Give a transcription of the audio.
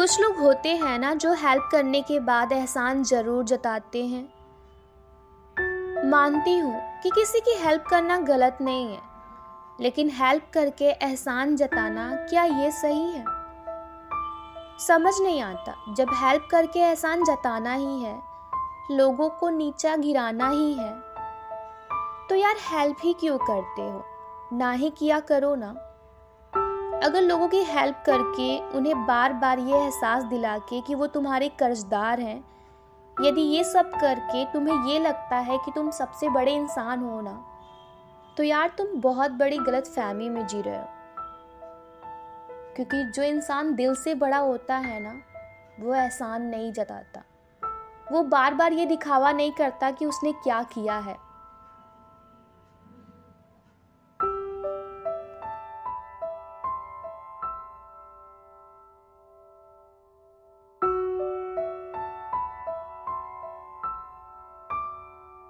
कुछ लोग होते हैं ना जो हेल्प करने के बाद एहसान ज़रूर जताते हैं। मानती हूँ कि किसी की हेल्प करना गलत नहीं है, लेकिन हेल्प करके एहसान जताना क्या ये सही है? समझ नहीं आता। जब हेल्प करके एहसान जताना ही है, लोगों को नीचा गिराना ही है। तो यार हेल्प ही क्यों करते हो? ना ही किया करो ना। अगर लोगों की हेल्प करके, उन्हें बार बार ये एहसास दिला के कि वो तुम्हारे कर्जदार हैं, यदि ये सब करके तुम्हें ये लगता है कि तुम सबसे बड़े इंसान हो ना तो यार तुम बहुत बड़ी गलत फहमी में जी रहे हो। क्योंकि जो इंसान दिल से बड़ा होता है ना, वो एहसान नहीं जताता। वो बार बार ये दिखावा नहीं करता कि उसने क्या किया है।